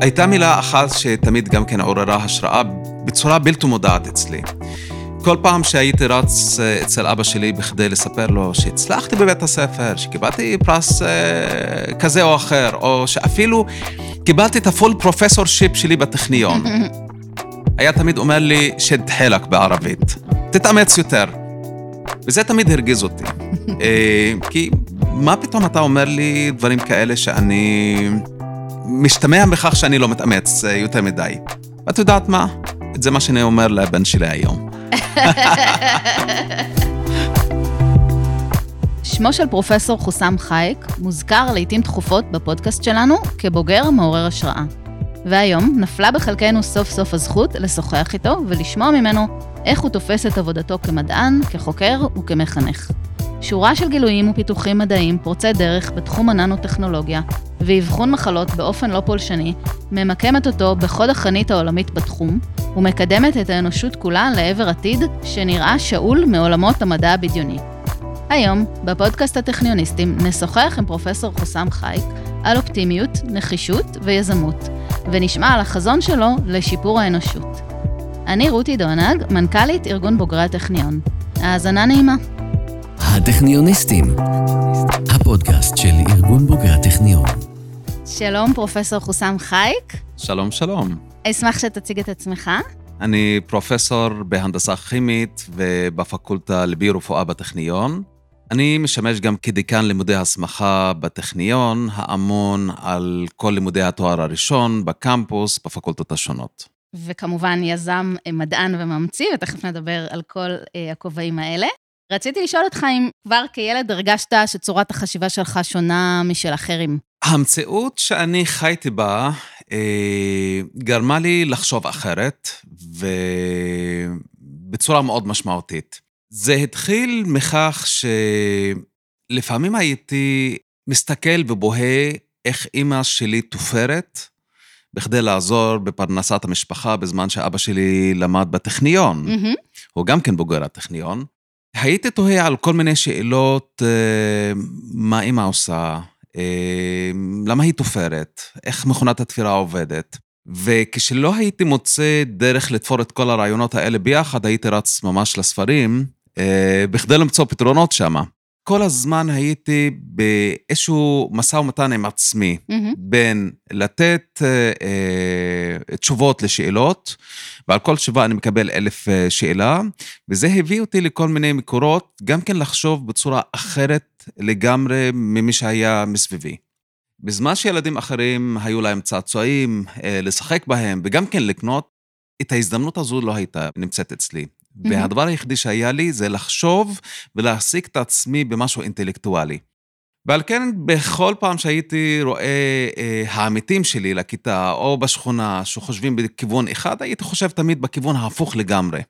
הייתה מילה אחת שתמיד גם כן עוררה השראה בצורה בלתי מודעת אצלי. כל פעם שהייתי רץ אה, אצל אבא שלי בכדי לספר לו שהצלחתי בבית הספר, שקיבלתי פרס אה, כזה או אחר, או שאפילו קיבלתי את הפול פרופסור שיפ שלי בטכניון, היה תמיד אומר לי, שד חלק בערבית, תתאמץ יותר. וזה תמיד הרגיז אותי. אה, כי מה פתאום אתה אומר לי דברים כאלה שאני... משתמע בכך שאני לא מתאמץ אה, יותר מדי. ואת יודעת מה? זה מה שאני אומר לבן שלי היום. שמו של פרופסור חוסם חייק מוזכר לעיתים תכופות בפודקאסט שלנו כבוגר מעורר השראה. והיום נפלה בחלקנו סוף סוף הזכות לשוחח איתו ולשמוע ממנו איך הוא תופס את עבודתו כמדען, כחוקר וכמחנך. שורה של גילויים ופיתוחים מדעיים פורצי דרך בתחום הננו-טכנולוגיה ואבחון מחלות באופן לא פולשני, ממקמת אותו בחוד החנית העולמית בתחום, ומקדמת את האנושות כולה לעבר עתיד שנראה שאול מעולמות המדע הבדיוני. היום, בפודקאסט הטכניוניסטים, נשוחח עם פרופסור חוסם חייק על אופטימיות, נחישות ויזמות, ונשמע על החזון שלו לשיפור האנושות. אני רותי דונג, מנכ"לית ארגון בוגרי הטכניון. האזנה נעימה. הטכניוניסטים, הפודקאסט של ארגון בוגרי הטכניון. שלום, פרופסור חוסם חייק. שלום, שלום. אשמח שתציג את עצמך. אני פרופסור בהנדסה כימית ובפקולטה לביו-רפואה בטכניון. אני משמש גם כדיקן לימודי הסמכה בטכניון, האמון על כל לימודי התואר הראשון בקמפוס, בפקולטות השונות. וכמובן יזם, מדען וממציא, ותכף נדבר על כל אה, הכובעים האלה. רציתי לשאול אותך אם כבר כילד הרגשת שצורת החשיבה שלך שונה משל אחרים. המציאות שאני חייתי בה אה, גרמה לי לחשוב אחרת, ובצורה מאוד משמעותית. זה התחיל מכך שלפעמים הייתי מסתכל ובוהה איך אימא שלי תופרת בכדי לעזור בפרנסת המשפחה בזמן שאבא שלי למד בטכניון. Mm-hmm. הוא גם כן בוגר הטכניון. הייתי תוהה על כל מיני שאלות, אה, מה אימא עושה, אה, למה היא תופרת, איך מכונת התפירה עובדת. וכשלא הייתי מוצא דרך לתפור את כל הרעיונות האלה ביחד, הייתי רץ ממש לספרים, אה, בכדי למצוא פתרונות שם. כל הזמן הייתי באיזשהו משא ומתן עם עצמי, mm-hmm. בין לתת אה, אה, תשובות לשאלות, ועל כל תשובה אני מקבל אלף אה, שאלה, וזה הביא אותי לכל מיני מקורות, גם כן לחשוב בצורה אחרת לגמרי ממי שהיה מסביבי. בזמן שילדים אחרים היו להם צעצועים, אה, לשחק בהם, וגם כן לקנות, את ההזדמנות הזו לא הייתה נמצאת אצלי. והדבר היחידי שהיה לי זה לחשוב ולהעסיק את עצמי במשהו אינטלקטואלי. ועל כן, בכל פעם שהייתי רואה אה, העמיתים שלי לכיתה או בשכונה שחושבים בכיוון אחד, הייתי חושב תמיד בכיוון ההפוך לגמרי.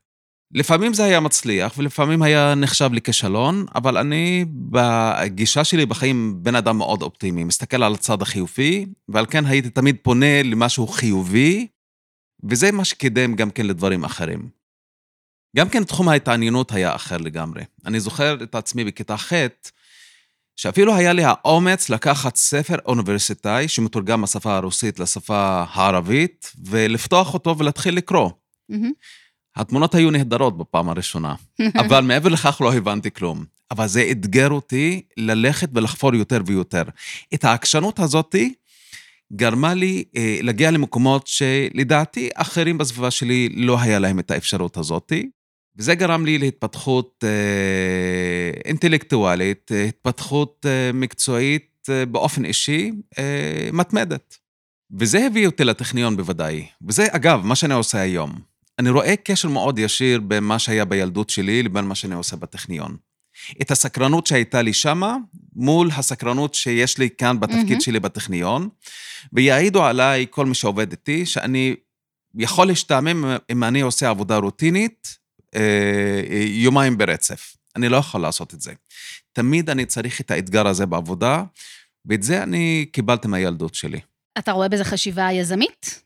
לפעמים זה היה מצליח ולפעמים היה נחשב לכישלון, אבל אני בגישה שלי בחיים בן אדם מאוד אופטימי, מסתכל על הצד החיובי, ועל כן הייתי תמיד פונה למשהו חיובי, וזה מה שקידם גם כן לדברים אחרים. גם כן תחום ההתעניינות היה אחר לגמרי. אני זוכר את עצמי בכיתה ח', שאפילו היה לי האומץ לקחת ספר אוניברסיטאי שמתורגם מהשפה הרוסית לשפה הערבית, ולפתוח אותו ולהתחיל לקרוא. התמונות היו נהדרות בפעם הראשונה, אבל מעבר לכך לא הבנתי כלום. אבל זה אתגר אותי ללכת ולחפור יותר ויותר. את העקשנות הזאתי גרמה לי אה, להגיע למקומות שלדעתי אחרים בסביבה שלי לא היה להם את האפשרות הזאתי. וזה גרם לי להתפתחות אה, אינטלקטואלית, אה, התפתחות אה, מקצועית אה, באופן אישי אה, מתמדת. וזה הביא אותי לטכניון בוודאי. וזה, אגב, מה שאני עושה היום. אני רואה קשר מאוד ישיר בין מה שהיה בילדות שלי לבין מה שאני עושה בטכניון. את הסקרנות שהייתה לי שמה, מול הסקרנות שיש לי כאן בתפקיד mm-hmm. שלי בטכניון, ויעידו עליי כל מי שעובד איתי, שאני יכול להשתעמם אם אני עושה עבודה רוטינית, יומיים ברצף. אני לא יכול לעשות את זה. תמיד אני צריך את האתגר הזה בעבודה, ואת זה אני קיבלתי מהילדות שלי. אתה רואה בזה חשיבה יזמית?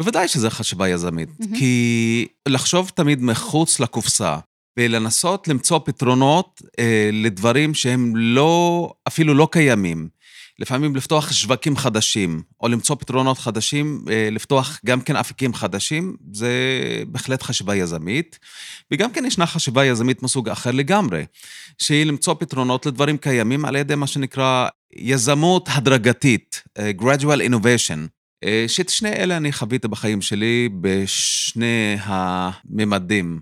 בוודאי שזה חשיבה יזמית, mm-hmm. כי לחשוב תמיד מחוץ לקופסה, ולנסות למצוא פתרונות אה, לדברים שהם לא, אפילו לא קיימים. לפעמים לפתוח שווקים חדשים, או למצוא פתרונות חדשים, אה, לפתוח גם כן אפיקים חדשים, זה בהחלט חשיבה יזמית. וגם כן ישנה חשיבה יזמית מסוג אחר לגמרי, שהיא למצוא פתרונות לדברים קיימים על ידי מה שנקרא יזמות הדרגתית, אה, gradual innovation. אה, שאת שני אלה אני חוויתי בחיים שלי בשני הממדים.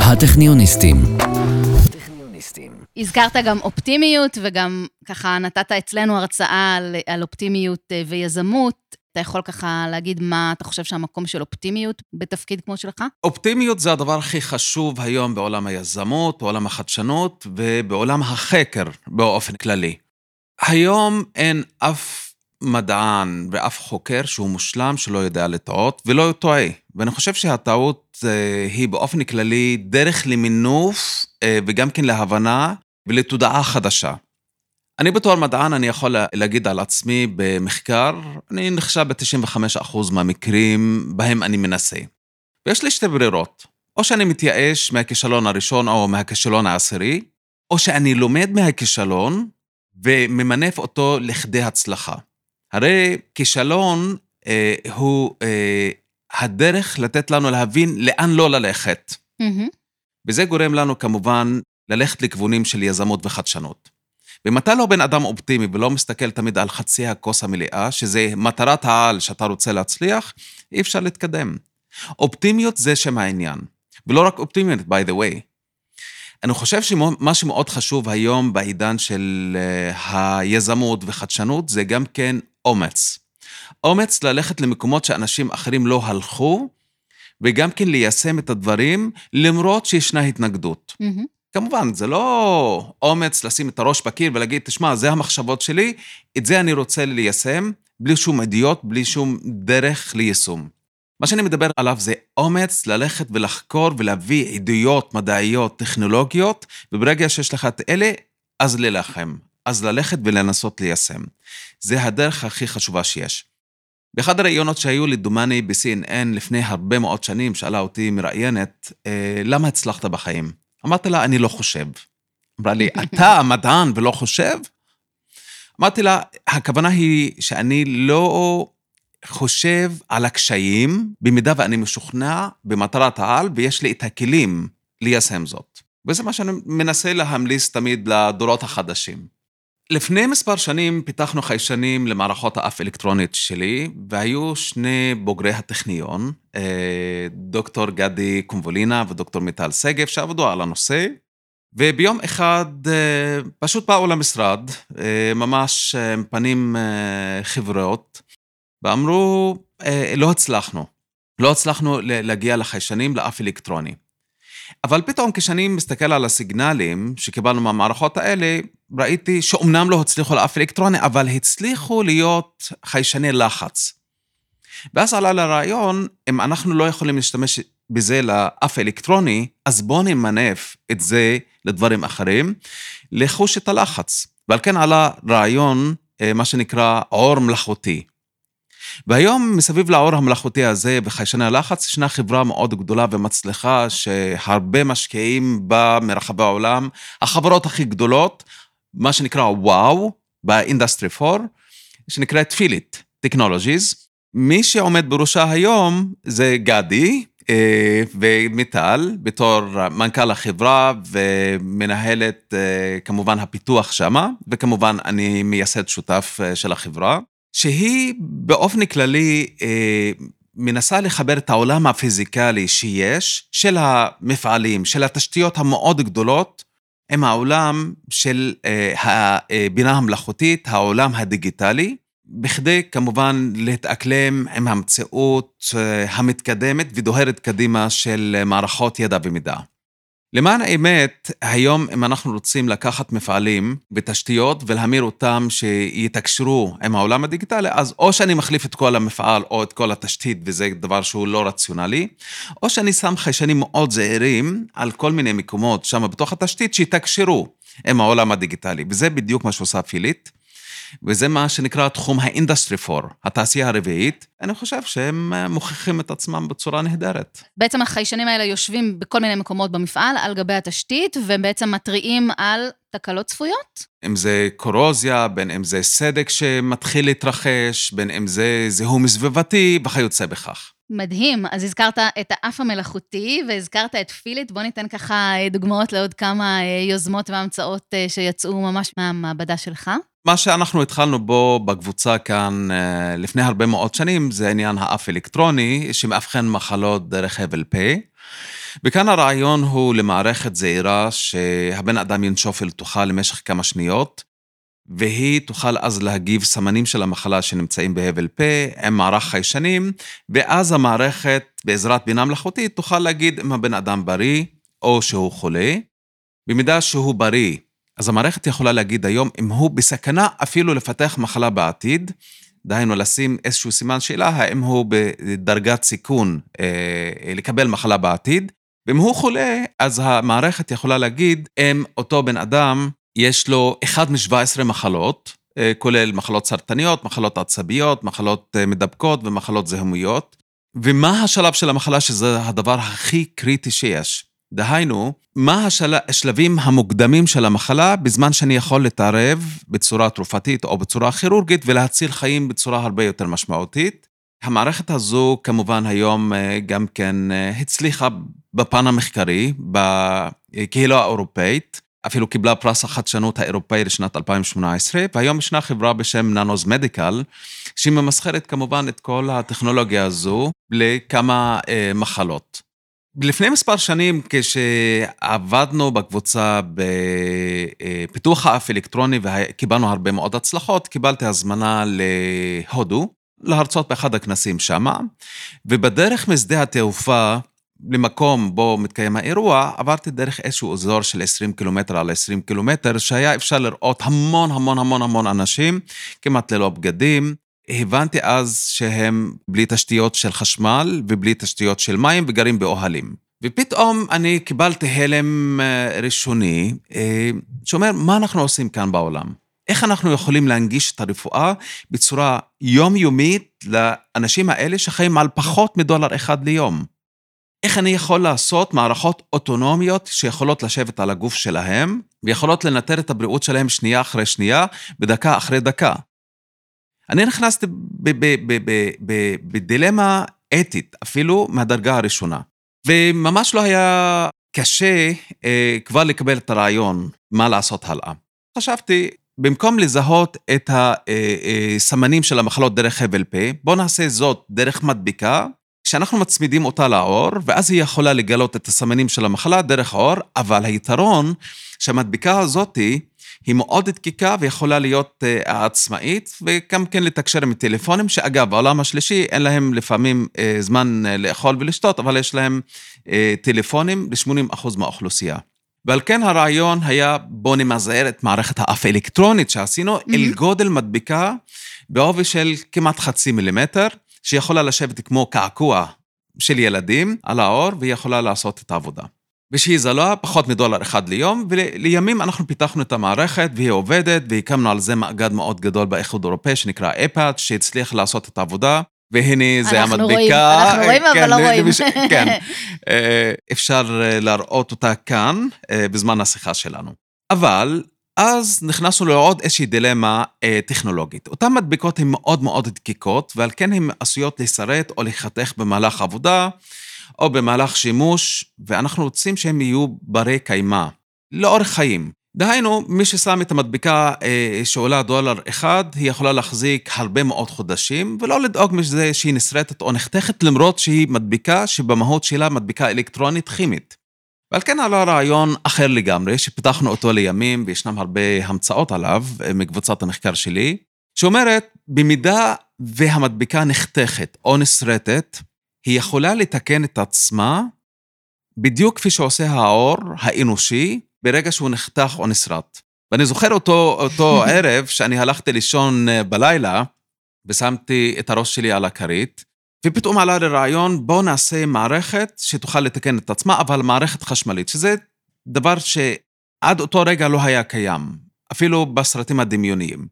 הטכניוניסטים. הזכרת גם אופטימיות, וגם ככה נתת אצלנו הרצאה על, על אופטימיות אה, ויזמות. אתה יכול ככה להגיד מה אתה חושב שהמקום של אופטימיות בתפקיד כמו שלך? אופטימיות זה הדבר הכי חשוב היום בעולם היזמות, בעולם החדשנות ובעולם החקר באופן כללי. היום אין אף מדען ואף חוקר שהוא מושלם, שלא יודע לטעות, ולא טועה. ואני חושב שהטעות אה, היא באופן כללי דרך למינוף אה, וגם כן להבנה ולתודעה חדשה. אני בתור מדען, אני יכול להגיד על עצמי במחקר, אני נחשב ב-95% מהמקרים בהם אני מנסה. ויש לי שתי ברירות, או שאני מתייאש מהכישלון הראשון או מהכישלון העשירי, או שאני לומד מהכישלון וממנף אותו לכדי הצלחה. הרי כישלון אה, הוא אה, הדרך לתת לנו להבין לאן לא ללכת. Mm-hmm. וזה גורם לנו כמובן ללכת לכיוונים של יזמות וחדשנות. ואם אתה לא בן אדם אופטימי ולא מסתכל תמיד על חצי הכוס המלאה, שזה מטרת העל שאתה רוצה להצליח, אי אפשר להתקדם. אופטימיות זה שם העניין. ולא רק אופטימיות, by the way. אני חושב שמה שמאוד חשוב היום בעידן של אה, היזמות וחדשנות זה גם כן אומץ. אומץ ללכת למקומות שאנשים אחרים לא הלכו, וגם כן ליישם את הדברים למרות שישנה התנגדות. Mm-hmm. כמובן, זה לא אומץ לשים את הראש בקיר ולהגיד, תשמע, זה המחשבות שלי, את זה אני רוצה ליישם, בלי שום עדויות, בלי שום דרך ליישום. מה שאני מדבר עליו זה אומץ ללכת ולחקור ולהביא עדויות מדעיות, טכנולוגיות, וברגע שיש לך את אלה, אז ללחם. אז ללכת ולנסות ליישם. זה הדרך הכי חשובה שיש. באחד הראיונות שהיו לי, דומני ב-CNN לפני הרבה מאוד שנים, שאלה אותי מראיינת, אה, למה הצלחת בחיים? אמרתי לה, אני לא חושב. אמרה לי, אתה מדען ולא חושב? אמרתי לה, הכוונה היא שאני לא חושב על הקשיים, במידה ואני משוכנע במטרת העל, ויש לי את הכלים ליישם זאת. וזה מה שאני מנסה להמליץ תמיד לדורות החדשים. לפני מספר שנים פיתחנו חיישנים למערכות האף אלקטרונית שלי, והיו שני בוגרי הטכניון, אה, דוקטור גדי קומבולינה ודוקטור מיטל שגב, שעבדו על הנושא, וביום אחד אה, פשוט באו למשרד, אה, ממש עם פנים חברות, ואמרו, לא הצלחנו. לא הצלחנו להגיע לחיישנים לאף אלקטרוני. אבל פתאום כשאני מסתכל על הסיגנלים שקיבלנו מהמערכות האלה, ראיתי שאומנם לא הצליחו לאף אלקטרוני, אבל הצליחו להיות חיישני לחץ. ואז עלה לרעיון, אם אנחנו לא יכולים להשתמש בזה לאף אלקטרוני, אז בואו נמנף את זה לדברים אחרים, לחוש את הלחץ. ועל כן עלה רעיון, אה, מה שנקרא עור מלאכותי. והיום, מסביב לעור המלאכותי הזה וחיישני הלחץ, ישנה חברה מאוד גדולה ומצליחה, שהרבה משקיעים בה מרחבי העולם. החברות הכי גדולות, מה שנקרא וואו, ב industry 4, שנקראת Feelit Technologies. מי שעומד בראשה היום זה גדי, אה, ומיטל, בתור מנכ"ל החברה ומנהלת אה, כמובן הפיתוח שמה, וכמובן אני מייסד שותף אה, של החברה. שהיא באופן כללי אה, מנסה לחבר את העולם הפיזיקלי שיש, של המפעלים, של התשתיות המאוד גדולות, עם העולם של אה, הבינה המלאכותית, העולם הדיגיטלי, בכדי כמובן להתאקלם עם המציאות אה, המתקדמת ודוהרת קדימה של מערכות ידע ומידע. למען האמת, היום אם אנחנו רוצים לקחת מפעלים ותשתיות ולהמיר אותם שיתקשרו עם העולם הדיגיטלי, אז או שאני מחליף את כל המפעל או את כל התשתית, וזה דבר שהוא לא רציונלי, או שאני שם חיישנים מאוד זהירים על כל מיני מקומות שם בתוך התשתית שיתקשרו עם העולם הדיגיטלי, וזה בדיוק מה שעושה פילית. וזה מה שנקרא תחום ה-industry 4, התעשייה הרביעית. אני חושב שהם אה, מוכיחים את עצמם בצורה נהדרת. בעצם החיישנים האלה יושבים בכל מיני מקומות במפעל, על גבי התשתית, והם בעצם מתריעים על תקלות צפויות? אם זה קורוזיה, בין אם זה סדק שמתחיל להתרחש, בין אם זה זיהום סביבתי וכיוצא בכך. מדהים. אז הזכרת את האף המלאכותי והזכרת את פיליט. בוא ניתן ככה אה, דוגמאות לעוד כמה אה, יוזמות והמצאות שיצאו ממש מהמעבדה שלך. מה שאנחנו התחלנו בו בקבוצה כאן לפני הרבה מאוד שנים, זה עניין האף אלקטרוני, שמאבחן מחלות דרך הבל פה. וכאן הרעיון הוא למערכת זעירה שהבן אדם ינשוף אל תוכה למשך כמה שניות, והיא תוכל אז להגיב סמנים של המחלה שנמצאים בהבל פה עם מערך חיישנים, ואז המערכת בעזרת בינה מלאכותית תוכל להגיד אם הבן אדם בריא או שהוא חולה. במידה שהוא בריא, אז המערכת יכולה להגיד היום אם הוא בסכנה אפילו לפתח מחלה בעתיד, דהיינו לשים איזשהו סימן שאלה האם הוא בדרגת סיכון אה, לקבל מחלה בעתיד. ואם הוא חולה, אז המערכת יכולה להגיד אם אותו בן אדם יש לו אחד מ-17 מחלות, אה, כולל מחלות סרטניות, מחלות עצביות, מחלות אה, מדבקות ומחלות זהמויות. ומה השלב של המחלה שזה הדבר הכי קריטי שיש? דהיינו, מה השל... השלבים המוקדמים של המחלה בזמן שאני יכול להתערב בצורה תרופתית או בצורה כירורגית ולהציל חיים בצורה הרבה יותר משמעותית. המערכת הזו כמובן היום אה, גם כן הצליחה בפן המחקרי, בקהילה האירופאית. אפילו קיבלה פרס החדשנות האירופאי לשנת 2018, והיום ישנה חברה בשם נאנוז מדיקל, שהיא ממסחרת כמובן את כל הטכנולוגיה הזו לכמה אה, מחלות. לפני מספר שנים, כשעבדנו בקבוצה בפיתוח האף אלקטרוני וקיבלנו הרבה מאוד הצלחות, קיבלתי הזמנה להודו, להרצות באחד הכנסים שם, ובדרך משדה התעופה למקום בו מתקיים האירוע, עברתי דרך איזשהו אזור של 20 קילומטר על 20 קילומטר, שהיה אפשר לראות המון המון המון המון אנשים, כמעט ללא בגדים. הבנתי אז שהם בלי תשתיות של חשמל ובלי תשתיות של מים וגרים באוהלים. ופתאום אני קיבלתי הלם אה, ראשוני, אה, שאומר, מה אנחנו עושים כאן בעולם? איך אנחנו יכולים להנגיש את הרפואה בצורה יומיומית לאנשים האלה שחיים על פחות מדולר אחד ליום? איך אני יכול לעשות מערכות אוטונומיות שיכולות לשבת על הגוף שלהם, ויכולות לנטר את הבריאות שלהם שנייה אחרי שנייה, ודקה אחרי דקה. אני נכנסתי בדילמה אתית, אפילו מהדרגה הראשונה. וממש לא היה קשה אה, כבר לקבל את הרעיון מה לעשות הלאה. חשבתי, במקום לזהות את הסמנים אה, אה, של המחלות דרך הבל פה, בואו נעשה זאת דרך מדבקה כשאנחנו מצמידים אותה לעור, ואז היא יכולה לגלות את הסמנים של המחלה דרך העור, אבל היתרון שהמדבקה הזאתי היא מאוד דקיקה ויכולה להיות uh, עצמאית, וגם כן לתקשר עם טלפונים, שאגב, בעולם השלישי אין להם לפעמים uh, זמן uh, לאכול ולשתות, אבל יש להם uh, טלפונים ל-80% מהאוכלוסייה. ועל כן הרעיון היה, בואו נמזער את מערכת האף האלקטרונית שעשינו mm-hmm. אל גודל מדבקה בעובי של כמעט חצי מילימטר. שיכולה לשבת כמו קעקוע של ילדים על האור, והיא יכולה לעשות את העבודה. ושהיא זולה פחות מדולר אחד ליום, ולימים אנחנו פיתחנו את המערכת והיא עובדת, והקמנו על זה מאגד מאוד גדול באיחוד האירופאי שנקרא אפאט, שהצליח לעשות את העבודה. והנה זה המדבקה. רואים, אנחנו רואים כן, אבל לא רואים. כן, אה, אפשר אה, להראות אותה כאן אה, בזמן השיחה שלנו. אבל אז נכנסנו לעוד איזושהי דילמה אה, טכנולוגית. אותן מדבקות הן מאוד מאוד דקיקות, ועל כן הן עשויות להישרט או להיחתך במהלך עבודה, או במהלך שימוש, ואנחנו רוצים שהן יהיו ברי קיימא, לאורך חיים. דהיינו, מי ששם את המדבקה אה, שעולה דולר אחד, היא יכולה להחזיק הרבה מאוד חודשים, ולא לדאוג מזה שהיא נסרטת או נחתכת, למרות שהיא מדבקה שבמהות שלה מדבקה אלקטרונית כימית. ועל כן עלה רעיון אחר לגמרי, שפיתחנו אותו לימים, וישנם הרבה המצאות עליו אה, מקבוצת המחקר שלי, שאומרת, במידה והמדבקה נחתכת או נסרטת, היא יכולה לתקן את עצמה בדיוק כפי שעושה האור האנושי ברגע שהוא נחתך או נסרט. ואני זוכר אותו, אותו ערב שאני הלכתי לישון אה, בלילה, ושמתי את הראש שלי על הכרית, ופתאום עלה לי רעיון, בואו נעשה מערכת שתוכל לתקן את עצמה, אבל מערכת חשמלית, שזה דבר שעד אותו רגע לא היה קיים, אפילו בסרטים הדמיוניים.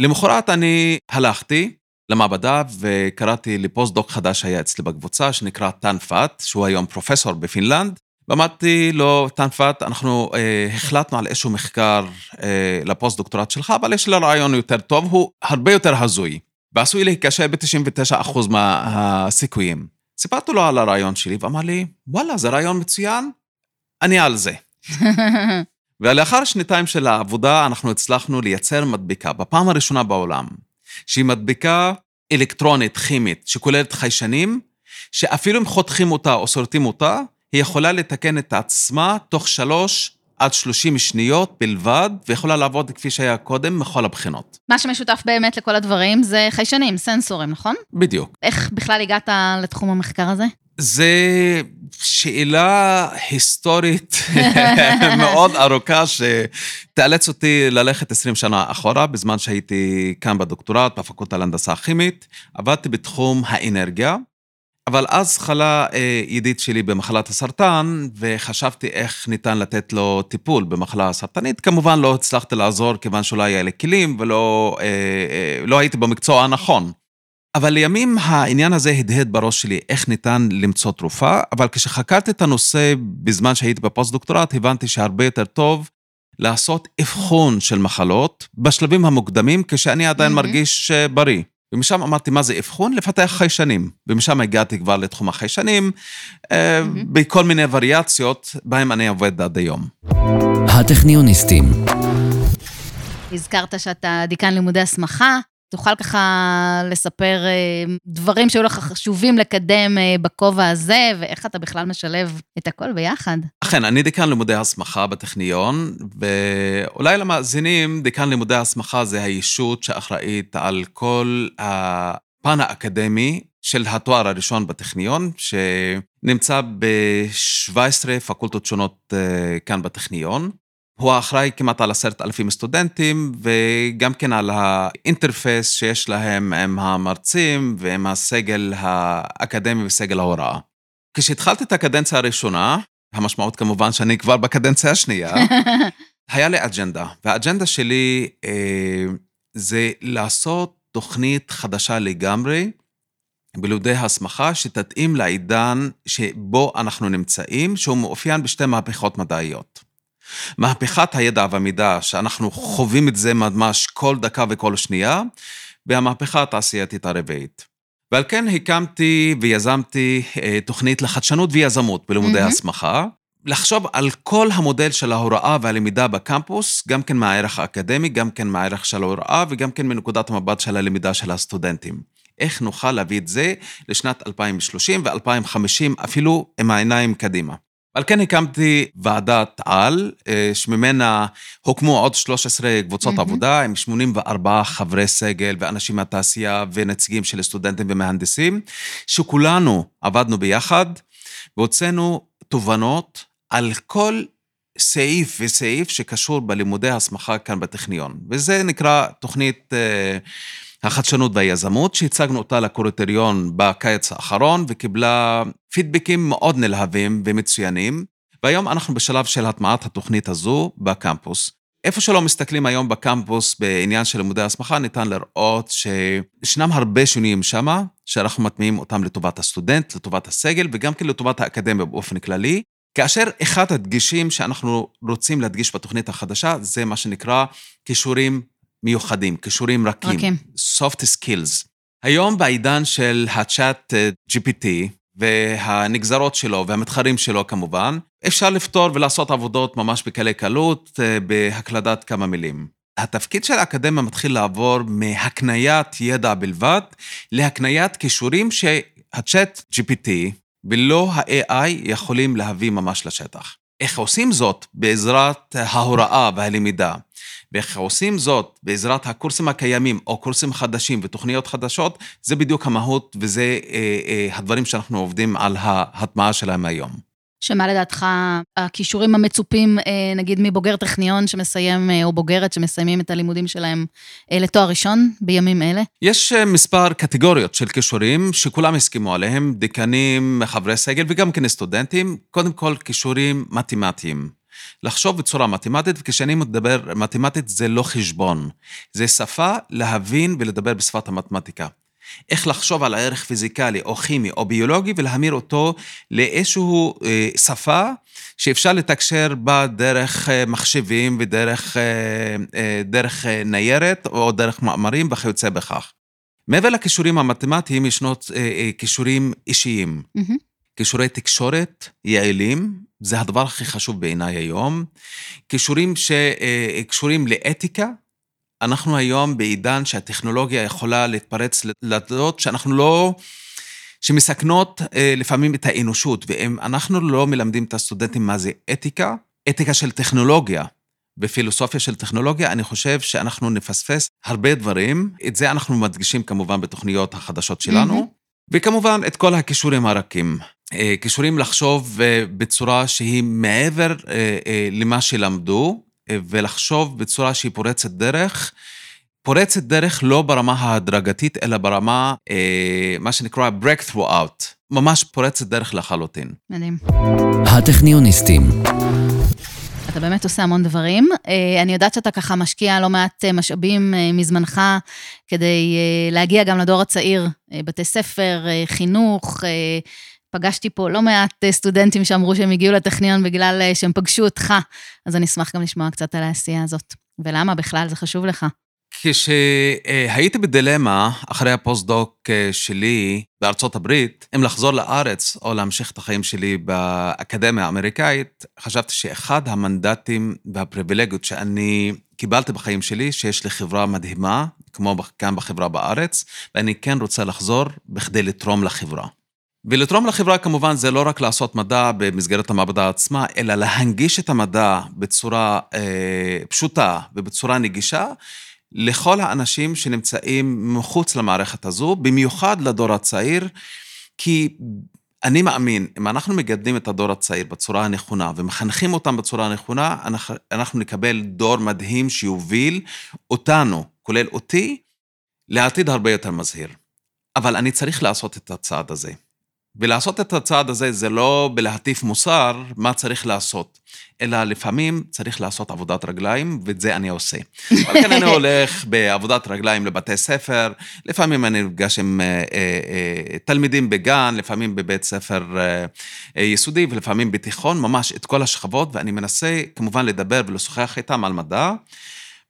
למחרת אני הלכתי למעבדה וקראתי לפוסט-דוק חדש שהיה אצלי בקבוצה, שנקרא טאן פאט, שהוא היום פרופסור בפינלנד. ואמרתי לו, טאן פאט, אנחנו אה, החלטנו על איזשהו מחקר אה, לפוסט-דוקטורט שלך, אבל יש לי רעיון יותר טוב, הוא הרבה יותר הזוי, ועשוי להיכשל ב-99% מהסיכויים. סיפרתי לו על הרעיון שלי, ואמר לי, וואלה, זה רעיון מצוין, אני על זה. ולאחר שנתיים של העבודה, אנחנו הצלחנו לייצר מדבקה, בפעם הראשונה בעולם, שהיא מדבקה אלקטרונית, כימית, שכוללת חיישנים, שאפילו אם חותכים אותה או שורטים אותה, היא יכולה לתקן את עצמה תוך שלוש עד שלושים שניות בלבד, ויכולה לעבוד כפי שהיה קודם מכל הבחינות. מה שמשותף באמת לכל הדברים זה חיישנים, סנסורים, נכון? בדיוק. איך בכלל הגעת לתחום המחקר הזה? זה שאלה היסטורית מאוד ארוכה, שתאלץ אותי ללכת 20 שנה אחורה, בזמן שהייתי כאן בדוקטורט, בפקולטה להנדסה כימית. עבדתי בתחום האנרגיה, אבל אז חלה אה, ידיד שלי במחלת הסרטן, וחשבתי איך ניתן לתת לו טיפול במחלה הסרטנית. כמובן לא הצלחתי לעזור, כיוון שלא היה לי כלים, ולא אה, אה, לא הייתי במקצוע הנכון. אבל לימים העניין הזה הדהד בראש שלי, איך ניתן למצוא תרופה, אבל כשחקרתי את הנושא בזמן שהייתי בפוסט-דוקטורט, הבנתי שהרבה יותר טוב לעשות אבחון של מחלות בשלבים המוקדמים, כשאני עדיין mm-hmm. מרגיש בריא. ומשם אמרתי, מה זה אבחון? לפתח חיישנים. ומשם הגעתי כבר לתחום החיישנים, mm-hmm. בכל מיני וריאציות, בהם אני עובד עד היום. הטכניוניסטים. הזכרת שאתה דיקן לימודי הסמכה. תוכל ככה לספר אה, דברים שהיו לך חשובים לקדם אה, בכובע הזה, ואיך אתה בכלל משלב את הכל ביחד. אכן, אני דיקן לימודי הסמכה בטכניון, ואולי למאזינים, דיקן לימודי הסמכה זה הישות שאחראית על כל הפן האקדמי של התואר הראשון בטכניון, שנמצא ב-17 פקולטות שונות אה, כאן בטכניון. הוא אחראי כמעט על עשרת אלפים סטודנטים, וגם כן על ה interface שיש להם עם המרצים ועם הסגל האקדמי וסגל ההוראה. כשהתחלתי את הקדנציה הראשונה, המשמעות כמובן שאני כבר בקדנציה השנייה, היה לי אג'נדה, והאג'נדה שלי אה, זה לעשות תוכנית חדשה לגמרי, בלימודי הסמכה שתתאים לעידן שבו אנחנו נמצאים, שהוא מאופיין בשתי מהפכות מדעיות. מהפכת הידע והמידע, שאנחנו חווים את זה ממש כל דקה וכל שנייה, והמהפכה התעשייתית הרביעית. ועל כן הקמתי ויזמתי אה, תוכנית לחדשנות ויזמות בלימודי mm-hmm. הסמכה, לחשוב על כל המודל של ההוראה והלמידה בקמפוס, גם כן מהערך האקדמי, גם כן מהערך של ההוראה וגם כן מנקודת המבט של הלמידה של הסטודנטים. איך נוכל להביא את זה לשנת 2030 ו-2050, אפילו עם העיניים קדימה. על כן הקמתי ועדת על, אה, שממנה הוקמו עוד 13 קבוצות mm-hmm. עבודה עם 84 חברי סגל ואנשים מהתעשייה ונציגים של סטודנטים ומהנדסים, שכולנו עבדנו ביחד והוצאנו תובנות על כל סעיף וסעיף שקשור בלימודי הסמכה כאן בטכניון. וזה נקרא תוכנית... אה, החדשנות והיזמות, שהצגנו אותה לקוריטריון בקיץ האחרון, וקיבלה פידבקים מאוד נלהבים ומצוינים, והיום אנחנו בשלב של הטמעת התוכנית הזו בקמפוס. איפה שלא מסתכלים היום בקמפוס בעניין של לימודי הסמכה, ניתן לראות שישנם הרבה שינויים שמה, שאנחנו מטמיעים אותם לטובת הסטודנט, לטובת הסגל, וגם כן לטובת האקדמיה באופן כללי. כאשר אחד הדגישים שאנחנו רוצים להדגיש בתוכנית החדשה, זה מה שנקרא כישורים מיוחדים, כישורים רכים. רכים. soft skills. היום בעידן של הצ'אט אה, GPT והנגזרות שלו והמתחרים שלו כמובן, אפשר לפתור ולעשות עבודות ממש בקלי קלות אה, בהקלדת כמה מילים. התפקיד של האקדמיה מתחיל לעבור מהקניית ידע בלבד להקניית כישורים שהצ'אט GPT ולא ה-AI יכולים להביא ממש לשטח. איך עושים זאת? בעזרת ההוראה והלמידה. ואיך עושים זאת בעזרת הקורסים הקיימים או קורסים חדשים ותוכניות חדשות, זה בדיוק המהות וזה אה, אה, הדברים שאנחנו עובדים על ההטמעה שלהם היום. שמה לדעתך הכישורים המצופים, אה, נגיד מבוגר טכניון שמסיים, אה, או בוגרת שמסיימים את הלימודים שלהם אה, לתואר ראשון בימים אלה? יש מספר קטגוריות של כישורים שכולם הסכימו עליהם, דיקנים, חברי סגל וגם כן סטודנטים. קודם כל, כישורים מתמטיים. לחשוב בצורה מתמטית, וכשאני מדבר מתמטית זה לא חשבון, זה שפה להבין ולדבר בשפת המתמטיקה. איך לחשוב על הערך פיזיקלי או כימי או ביולוגי ולהמיר אותו לאיזשהו אה, שפה שאפשר לתקשר בה דרך אה, מחשבים ודרך אה, דרך ניירת או דרך מאמרים וכיוצא בכך. מעבר לכישורים המתמטיים ישנו אה, כישורים אישיים. כישורי תקשורת יעילים, זה הדבר הכי חשוב בעיניי היום. כישורים שקשורים לאתיקה, אנחנו היום בעידן שהטכנולוגיה יכולה להתפרץ לדעות שאנחנו לא... שמסכנות אה, לפעמים את האנושות, ואם אנחנו לא מלמדים את הסטודנטים מה זה אתיקה, אתיקה של טכנולוגיה ופילוסופיה של טכנולוגיה, אני חושב שאנחנו נפספס הרבה דברים. את זה אנחנו מדגישים כמובן בתוכניות החדשות שלנו. מהמם. וכמובן, את כל הכישורים הרכים. אה, כישורים לחשוב אה, בצורה שהיא מעבר אה, למה שלמדו, ולחשוב בצורה שהיא פורצת דרך. פורצת דרך לא ברמה ההדרגתית, אלא ברמה, אה, מה שנקרא breakthrough out. ממש פורצת דרך לחלוטין. מדהים. הטכניוניסטים, אתה באמת עושה המון דברים. אני יודעת שאתה ככה משקיע לא מעט משאבים מזמנך כדי להגיע גם לדור הצעיר, בתי ספר, חינוך. פגשתי פה לא מעט אה, סטודנטים שאמרו שהם הגיעו לטכניון בגלל אה, שהם פגשו אותך, אז אני אשמח גם לשמוע קצת על העשייה הזאת. ולמה בכלל זה חשוב לך? כשהייתי בדילמה אחרי הפוסט-דוק אה, שלי בארצות הברית, אם לחזור לארץ או להמשיך את החיים שלי באקדמיה האמריקאית, חשבתי שאחד המנדטים והפריבילגיות שאני קיבלתי בחיים שלי, שיש לי חברה מדהימה, כמו כאן בחברה בארץ, ואני כן רוצה לחזור בכדי לתרום לחברה. ולתרום לחברה כמובן זה לא רק לעשות מדע במסגרת המעבדה עצמה, אלא להנגיש את המדע בצורה אה, פשוטה ובצורה נגישה לכל האנשים שנמצאים מחוץ למערכת הזו, במיוחד לדור הצעיר, כי אני מאמין, אם אנחנו מגדלים את הדור הצעיר בצורה הנכונה ומחנכים אותם בצורה הנכונה, אנחנו, נקבל דור מדהים שיוביל אותנו, כולל אותי, לעתיד הרבה יותר מזהיר. אבל אני צריך לעשות את הצעד הזה. ולעשות את הצעד הזה זה לא בלהטיף מוסר מה צריך לעשות, אלא לפעמים צריך לעשות עבודת רגליים, ואת זה אני עושה. על כן אני הולך בעבודת רגליים לבתי ספר, לפעמים אני נפגש עם אה, אה, אה, תלמידים בגן, לפעמים בבית ספר אה, אה, יסודי ולפעמים בתיכון, ממש את כל השכבות, ואני מנסה כמובן לדבר ולשוחח איתם על מדע,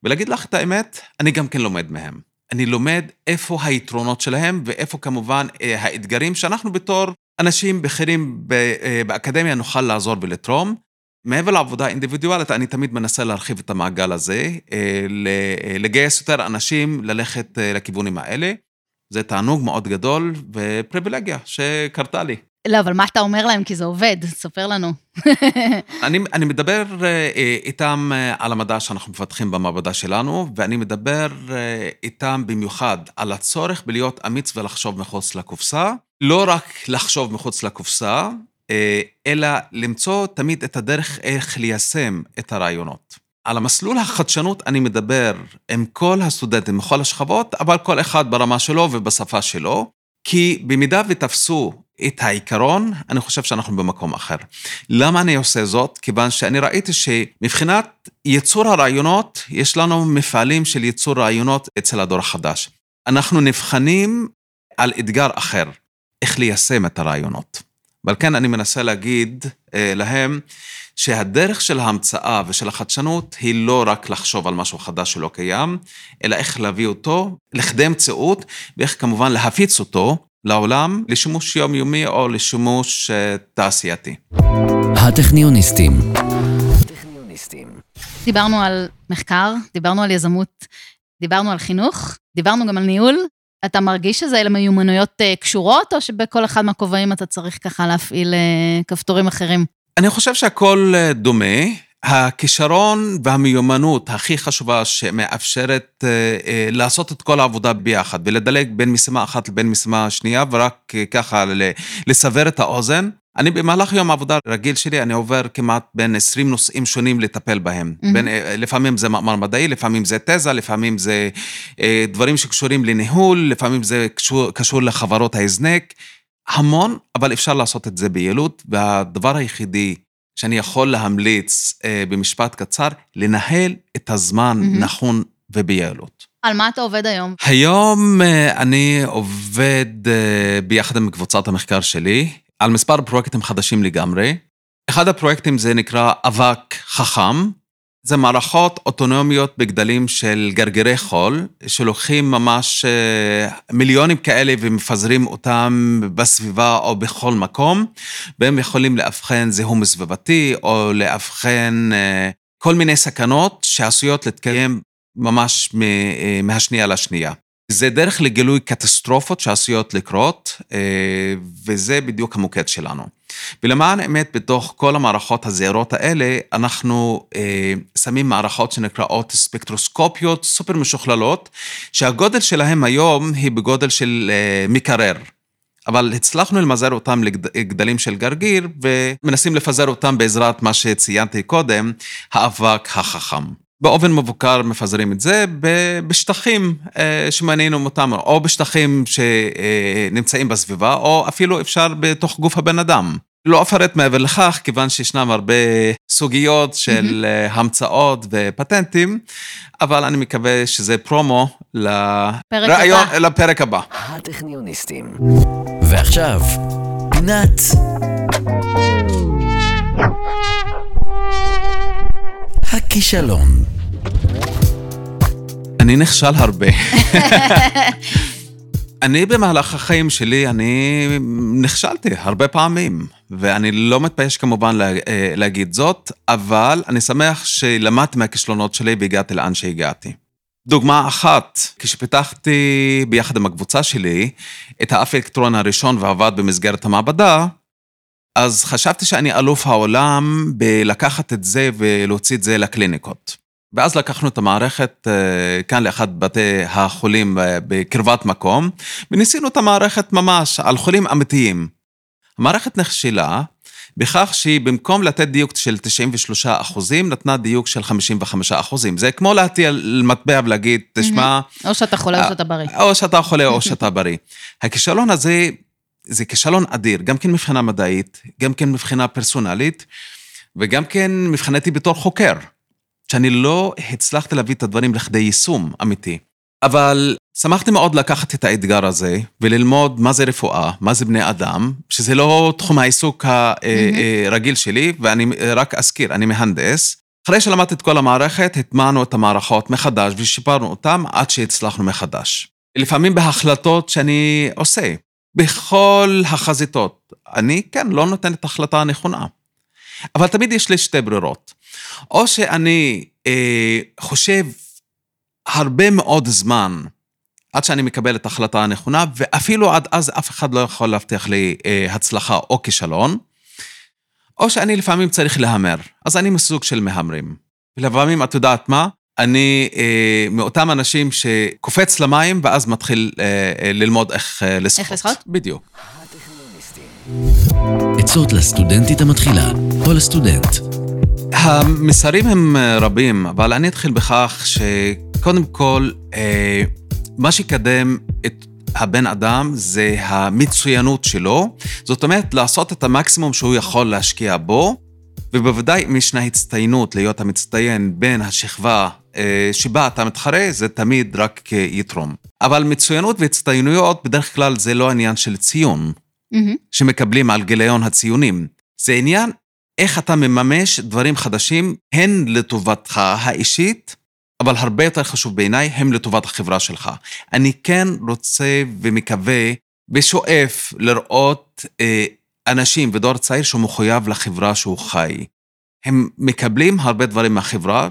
ולהגיד לך את האמת, אני גם כן לומד מהם. אני לומד איפה היתרונות שלהם ואיפה כמובן אה, האתגרים שאנחנו בתור אנשים בכירים אה, באקדמיה נוכל לעזור ולתרום. מעבר לעבודה אינדיבידואלית, אני תמיד מנסה להרחיב את המעגל הזה, אה, לגייס יותר אנשים ללכת לכיוונים האלה. זה תענוג מאוד גדול ופריבילגיה שקרתה לי. לא, אבל מה אתה אומר להם? כי זה עובד, ספר לנו. אני, אני מדבר אה, אה, איתם אה, על המדע שאנחנו מפתחים במעבדה שלנו, ואני מדבר איתם במיוחד על הצורך בלהיות אמיץ ולחשוב מחוץ לקופסה. לא רק לחשוב מחוץ לקופסה, אלא למצוא תמיד את הדרך איך ליישם את הרעיונות. על המסלול החדשנות אני מדבר עם כל הסטודנטים מכל השכבות, אבל כל אחד ברמה שלו ובשפה שלו, כי במידה ותפסו את העיקרון, אני חושב שאנחנו במקום אחר. למה אני עושה זאת? כיוון שאני ראיתי שמבחינת ייצור הרעיונות, יש לנו מפעלים של ייצור רעיונות אצל הדור החדש. אנחנו נבחנים על אתגר אחר, איך ליישם את הרעיונות. ועל כן אני מנסה להגיד אה, להם שהדרך של ההמצאה ושל החדשנות היא לא רק לחשוב על משהו חדש שלא קיים, אלא איך להביא אותו לכדי מציאות, ואיך כמובן להפיץ אותו לעולם לשימוש יומיומי או לשימוש אה, תעשייתי. הטכניוניסטים, דיברנו על מחקר, דיברנו על יזמות, דיברנו על חינוך, דיברנו גם על ניהול. אתה מרגיש שזה אלה מיומנויות אה, קשורות, או שבכל אחד מהכובעים אתה צריך ככה להפעיל אה, כפתורים אחרים? אני חושב שהכל אה, דומה. הכישרון והמיומנות הכי חשובה שמאפשרת אה, אה, לעשות את כל העבודה ביחד ולדלג בין משימה אחת לבין משימה שנייה ורק ככה לסבר את האוזן. אני במהלך יום העבודה הרגיל שלי, אני עובר כמעט בין 20 נושאים שונים לטפל בהם. מהמם. בין, לפעמים זה מאמר מדעי, לפעמים זה תזה, לפעמים זה אה, דברים שקשורים לניהול, לפעמים זה קשור, קשור לחברות ההזנק. המון, אבל אפשר לעשות את זה ביעילות, והדבר היחידי שאני יכול להמליץ אה, במשפט קצר, לנהל את הזמן מהמם. נכון וביעילות. על מה אתה עובד היום? היום אה, אני עובד אה, ביחד עם קבוצת המחקר שלי על מספר פרויקטים חדשים לגמרי. אחד הפרויקטים זה נקרא אבק חכם. זה מערכות אוטונומיות בגדלים של גרגירי חול, שלוקחים ממש אה, מיליונים כאלה ומפזרים אותם בסביבה או בכל מקום, והם יכולים לאבחן זיהום סביבתי או לאבחן אה, כל מיני סכנות שעשויות להתקיים ממש אה, מהשנייה לשנייה. זה דרך לגילוי קטסטרופות שעשויות לקרות, אה, וזה בדיוק המוקד שלנו. ולמען האמת, בתוך כל המערכות הזעירות האלה, אנחנו אה, שמים מערכות שנקראות ספקטרוסקופיות סופר משוכללות, שהגודל שלהם היום היא בגודל של אה, מקרר. אבל הצלחנו למזער אותם לגדלים של גרגיר, ומנסים לפזר אותם בעזרת מה שציינתי קודם, האבק החכם. באופן מבוקר מפזרים את זה ב- בשטחים אה, שמעניינים אותם, או בשטחים שנמצאים בסביבה, או אפילו אפשר בתוך גוף הבן אדם. לא אפרט מעבר לכך, כיוון שישנם הרבה סוגיות של אה, המצאות ופטנטים, אבל אני מקווה שזה פרומו פרק לרעיון, הבא. לפרק הבא. הטכניוניסטים. ועכשיו, פינת הכישלון. אני נכשל הרבה. אני במהלך החיים שלי, אני נכשלתי הרבה פעמים, ואני לא מתבייש כמובן לה, אה, להגיד זאת, אבל אני שמח שלמדתי מהכישלונות שלי והגעתי לאן שהגעתי. דוגמה אחת, כשפיתחתי ביחד עם הקבוצה שלי את האף אלקטרון הראשון ועבד במסגרת המעבדה, אז חשבתי שאני אלוף העולם בלקחת את זה ולהוציא את זה לקליניקות. ואז לקחנו את המערכת אה, כאן לאחד בתי החולים אה, בקרבת מקום, וניסינו את המערכת ממש על חולים אמיתיים. המערכת נכשלה בכך שהיא במקום לתת דיוק של 93 אחוזים, נתנה דיוק של 55 אחוזים. זה כמו להטיל מטבע ולהגיד, תשמע, או שאתה חולה או שאתה בריא. או שאתה חולה או שאתה בריא. הכישלון הזה זה כישלון אדיר, גם כן מבחינה מדעית, גם כן מבחינה פרסונלית, וגם כן מבחינתי בתור חוקר, שאני לא הצלחתי להביא את הדברים לכדי יישום אמיתי. אבל שמחתי מאוד לקחת את האתגר הזה וללמוד מה זה רפואה, מה זה בני אדם, שזה לא תחום העיסוק הרגיל שלי, ואני רק אזכיר, אני מהנדס. אחרי שלמדתי את כל המערכת, הטמענו את המערכות מחדש ושיפרנו אותן עד שהצלחנו מחדש. לפעמים בהחלטות שאני עושה, בכל החזיתות, אני, כן, לא נותן את ההחלטה הנכונה. אבל תמיד יש לי שתי ברירות. או שאני אה, חושב הרבה מאוד זמן עד שאני מקבל את ההחלטה הנכונה, ואפילו עד אז אף אחד לא יכול להבטיח לי אה, הצלחה או כישלון, או שאני לפעמים צריך להמר. אז אני מסוג של מהמרים. ולפעמים, את יודעת מה? אני אה, מאותם אנשים שקופץ למים ואז מתחיל אה, אה, ללמוד איך אה, לשחות. איך לשחות? בדיוק. עצות לסטודנטית המתחילה או לסטודנט. המסרים הם אה, רבים, אבל אני אתחיל בכך שקודם כל, אה, מה שיקדם את הבן אדם זה המצוינות שלו. זאת אומרת, לעשות את המקסימום שהוא יכול להשקיע בו, ובוודאי אם ישנה הצטיינות להיות המצטיין בין השכבה אה, שבה אתה מתחרה, זה תמיד רק יתרום. אבל מצוינות והצטיינויות בדרך כלל זה לא עניין של ציון. מהמם. שמקבלים על גיליון הציונים. זה עניין איך אתה מממש דברים חדשים, הן לטובתך האישית, אבל הרבה יותר חשוב בעיניי, הם לטובת החברה שלך. אני כן רוצה ומקווה ושואף לראות אה, אנשים ודור צעיר שהוא מחויב לחברה שהוא חי. הם מקבלים הרבה דברים מהחברה,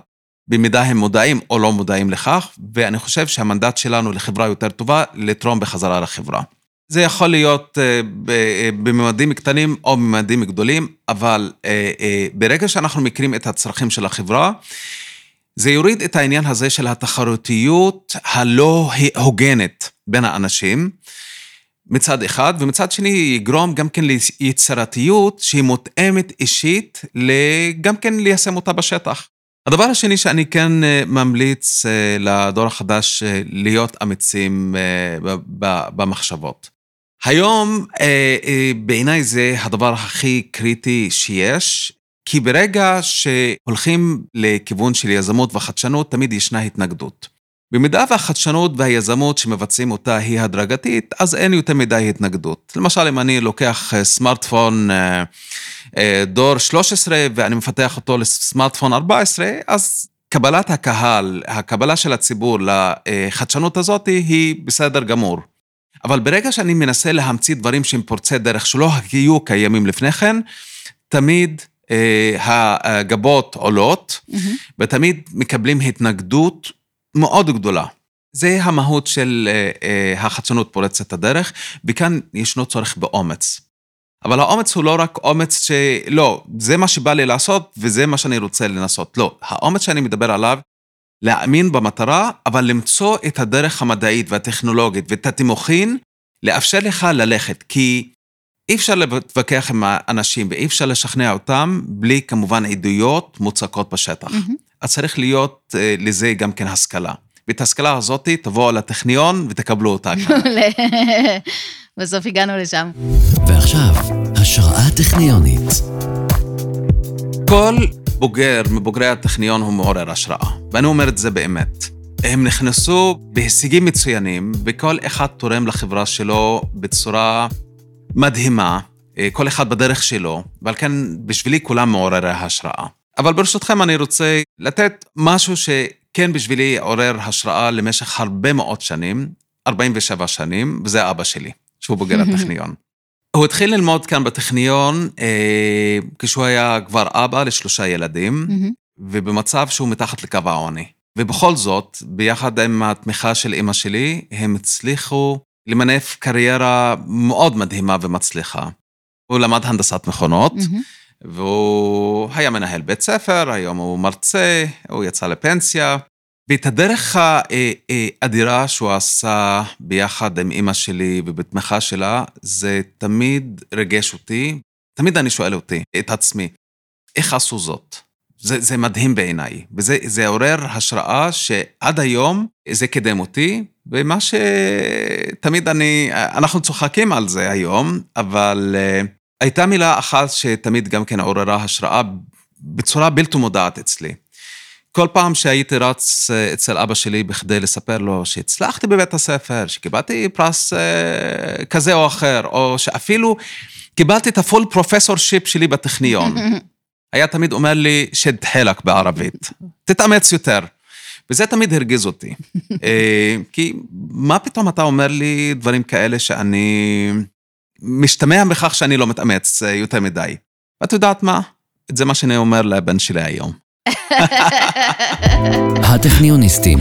במידה הם מודעים או לא מודעים לכך, ואני חושב שהמנדט שלנו לחברה יותר טובה, לתרום בחזרה לחברה. זה יכול להיות אה, אה, בממדים קטנים או בממדים גדולים, אבל אה, ברגע שאנחנו מכירים את הצרכים של החברה, זה יוריד את העניין הזה של התחרותיות הלא הוגנת בין האנשים, מצד אחד, ומצד שני יגרום גם כן ליצירתיות שהיא מותאמת אישית, גם כן ליישם אותה בשטח. הדבר השני שאני כן ממליץ לדור החדש להיות אמיצים ב- ב- במחשבות. היום בעיניי זה הדבר הכי קריטי שיש. כי ברגע שהולכים לכיוון של יזמות וחדשנות, תמיד ישנה התנגדות. במידה והחדשנות והיזמות שמבצעים אותה היא הדרגתית, אז אין יותר מדי התנגדות. למשל, אם אני לוקח אה, סמארטפון אה, אה, דור 13 ואני מפתח אותו לסמארטפון 14, אז קבלת הקהל, הקבלה של הציבור לחדשנות הזאת היא בסדר גמור. אבל ברגע שאני מנסה להמציא דברים שהם פורצי דרך שלא היו קיימים לפני כן, תמיד אה, הגבות עולות, mm-hmm. ותמיד מקבלים התנגדות מאוד גדולה. זה המהות של אה, אה, החדשנות פורצת הדרך, וכאן ישנו צורך באומץ. אבל האומץ הוא לא רק אומץ שלא, זה מה שבא לי לעשות וזה מה שאני רוצה לנסות. לא, האומץ שאני מדבר עליו, להאמין במטרה, אבל למצוא את הדרך המדעית והטכנולוגית ואת התימוכין, לאפשר לך ללכת. כי אי אפשר להתווכח עם האנשים ואי אפשר לשכנע אותם בלי כמובן עדויות מוצקות בשטח. Mm-hmm. אז צריך להיות uh, לזה גם כן השכלה. ואת ההשכלה הזאת תבואו לטכניון ותקבלו אותה כאן. בסוף הגענו לשם. ועכשיו, השראה טכניונית. כל בוגר מבוגרי הטכניון הוא מעורר השראה, ואני אומר את זה באמת. הם נכנסו בהישגים מצוינים, וכל אחד תורם לחברה שלו בצורה מדהימה, אה, כל אחד בדרך שלו, ועל כן בשבילי כולם מעוררי השראה. אבל ברשותכם אני רוצה לתת משהו שכן בשבילי עורר השראה למשך הרבה מאוד שנים, 47 שנים, וזה אבא שלי, שהוא בוגר הטכניון. הוא התחיל ללמוד כאן בטכניון אה, כשהוא היה כבר אבא לשלושה ילדים, ובמצב שהוא מתחת לקו העוני. ובכל זאת, ביחד עם התמיכה של אימא שלי, הם הצליחו למנף קריירה מאוד מדהימה ומצליחה. הוא למד הנדסת מכונות, mm-hmm. והוא היה מנהל בית ספר, היום הוא מרצה, הוא יצא לפנסיה. ואת הדרך האדירה שהוא עשה ביחד עם אימא שלי ובתמיכה שלה, זה תמיד ריגש אותי. תמיד אני שואל אותי, את עצמי, איך עשו זאת? זה, זה מדהים בעיניי, וזה עורר השראה שעד היום זה קידם אותי, ומה שתמיד אני, אנחנו צוחקים על זה היום, אבל uh, הייתה מילה אחת שתמיד גם כן עוררה השראה בצורה בלתי מודעת אצלי. כל פעם שהייתי רץ uh, אצל אבא שלי בכדי לספר לו שהצלחתי בבית הספר, שקיבלתי פרס uh, כזה או אחר, או שאפילו קיבלתי את הפול פרופסור שיפ שלי בטכניון. היה תמיד אומר לי, שד חלק בערבית, תתאמץ יותר. וזה תמיד הרגיז אותי. אה, כי מה פתאום אתה אומר לי דברים כאלה שאני משתמע בכך שאני לא מתאמץ אה, יותר מדי. ואת יודעת מה? זה מה שאני אומר לבן שלי היום. הטכניוניסטים.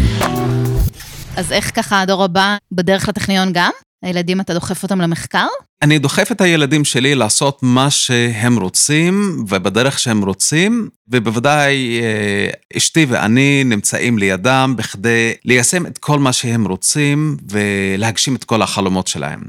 אז איך ככה הדור הבא בדרך לטכניון גם? הילדים, אתה דוחף אותם למחקר? אני דוחף את הילדים שלי לעשות מה שהם רוצים ובדרך שהם רוצים, ובוודאי אה, אשתי ואני נמצאים לידם בכדי ליישם את כל מה שהם רוצים ולהגשים את כל החלומות שלהם.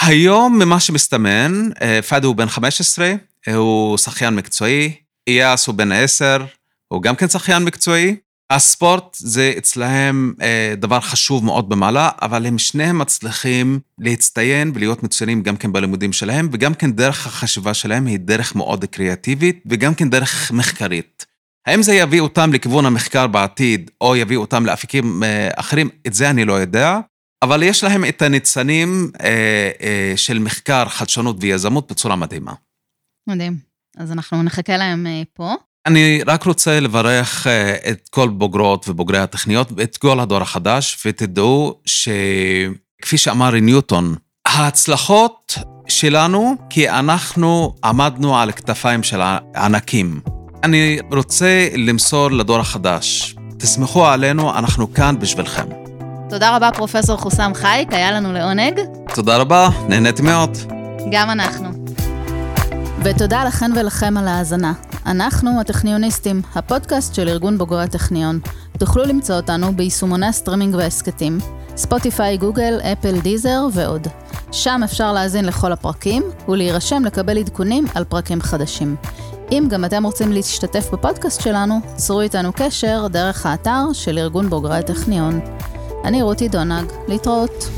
היום, ממה שמסתמן, אה, פאדי הוא בן 15, הוא שחיין מקצועי, אייס הוא בן 10, הוא גם כן שחיין מקצועי. הספורט זה אצלהם אה, דבר חשוב מאוד במעלה, אבל הם שניהם מצליחים להצטיין ולהיות מצוינים גם כן בלימודים שלהם, וגם כן דרך החשיבה שלהם היא דרך מאוד קריאטיבית, וגם כן דרך מחקרית. האם זה יביא אותם לכיוון המחקר בעתיד, או יביא אותם לאפיקים אה, אחרים, את זה אני לא יודע, אבל יש להם את הניצנים אה, אה, של מחקר, חדשנות ויזמות בצורה מדהימה. מדהים. אז אנחנו נחכה להם אה, פה. אני רק רוצה לברך אה, את כל בוגרות ובוגרי הטכניות ואת כל הדור החדש, ותדעו שכפי שאמר ניוטון, ההצלחות שלנו כי אנחנו עמדנו על כתפיים של ענקים. אני רוצה למסור לדור החדש, תסמכו עלינו, אנחנו כאן בשבילכם. תודה רבה, פרופסור חוסאם חאיק, היה לנו לעונג. תודה רבה, נהניתי מאוד. גם אנחנו. ותודה לכן ולכם על ההאזנה. אנחנו הטכניוניסטים, הפודקאסט של ארגון בוגרי הטכניון. תוכלו למצוא אותנו ביישומוני הסטרימינג וההסכתים, ספוטיפיי, גוגל, אפל, Deezer ועוד. שם אפשר להאזין לכל הפרקים ולהירשם לקבל עדכונים על פרקים חדשים. אם גם אתם רוצים להשתתף בפודקאסט שלנו, צרו איתנו קשר דרך האתר של ארגון בוגרי הטכניון. אני רותי דונג, להתראות.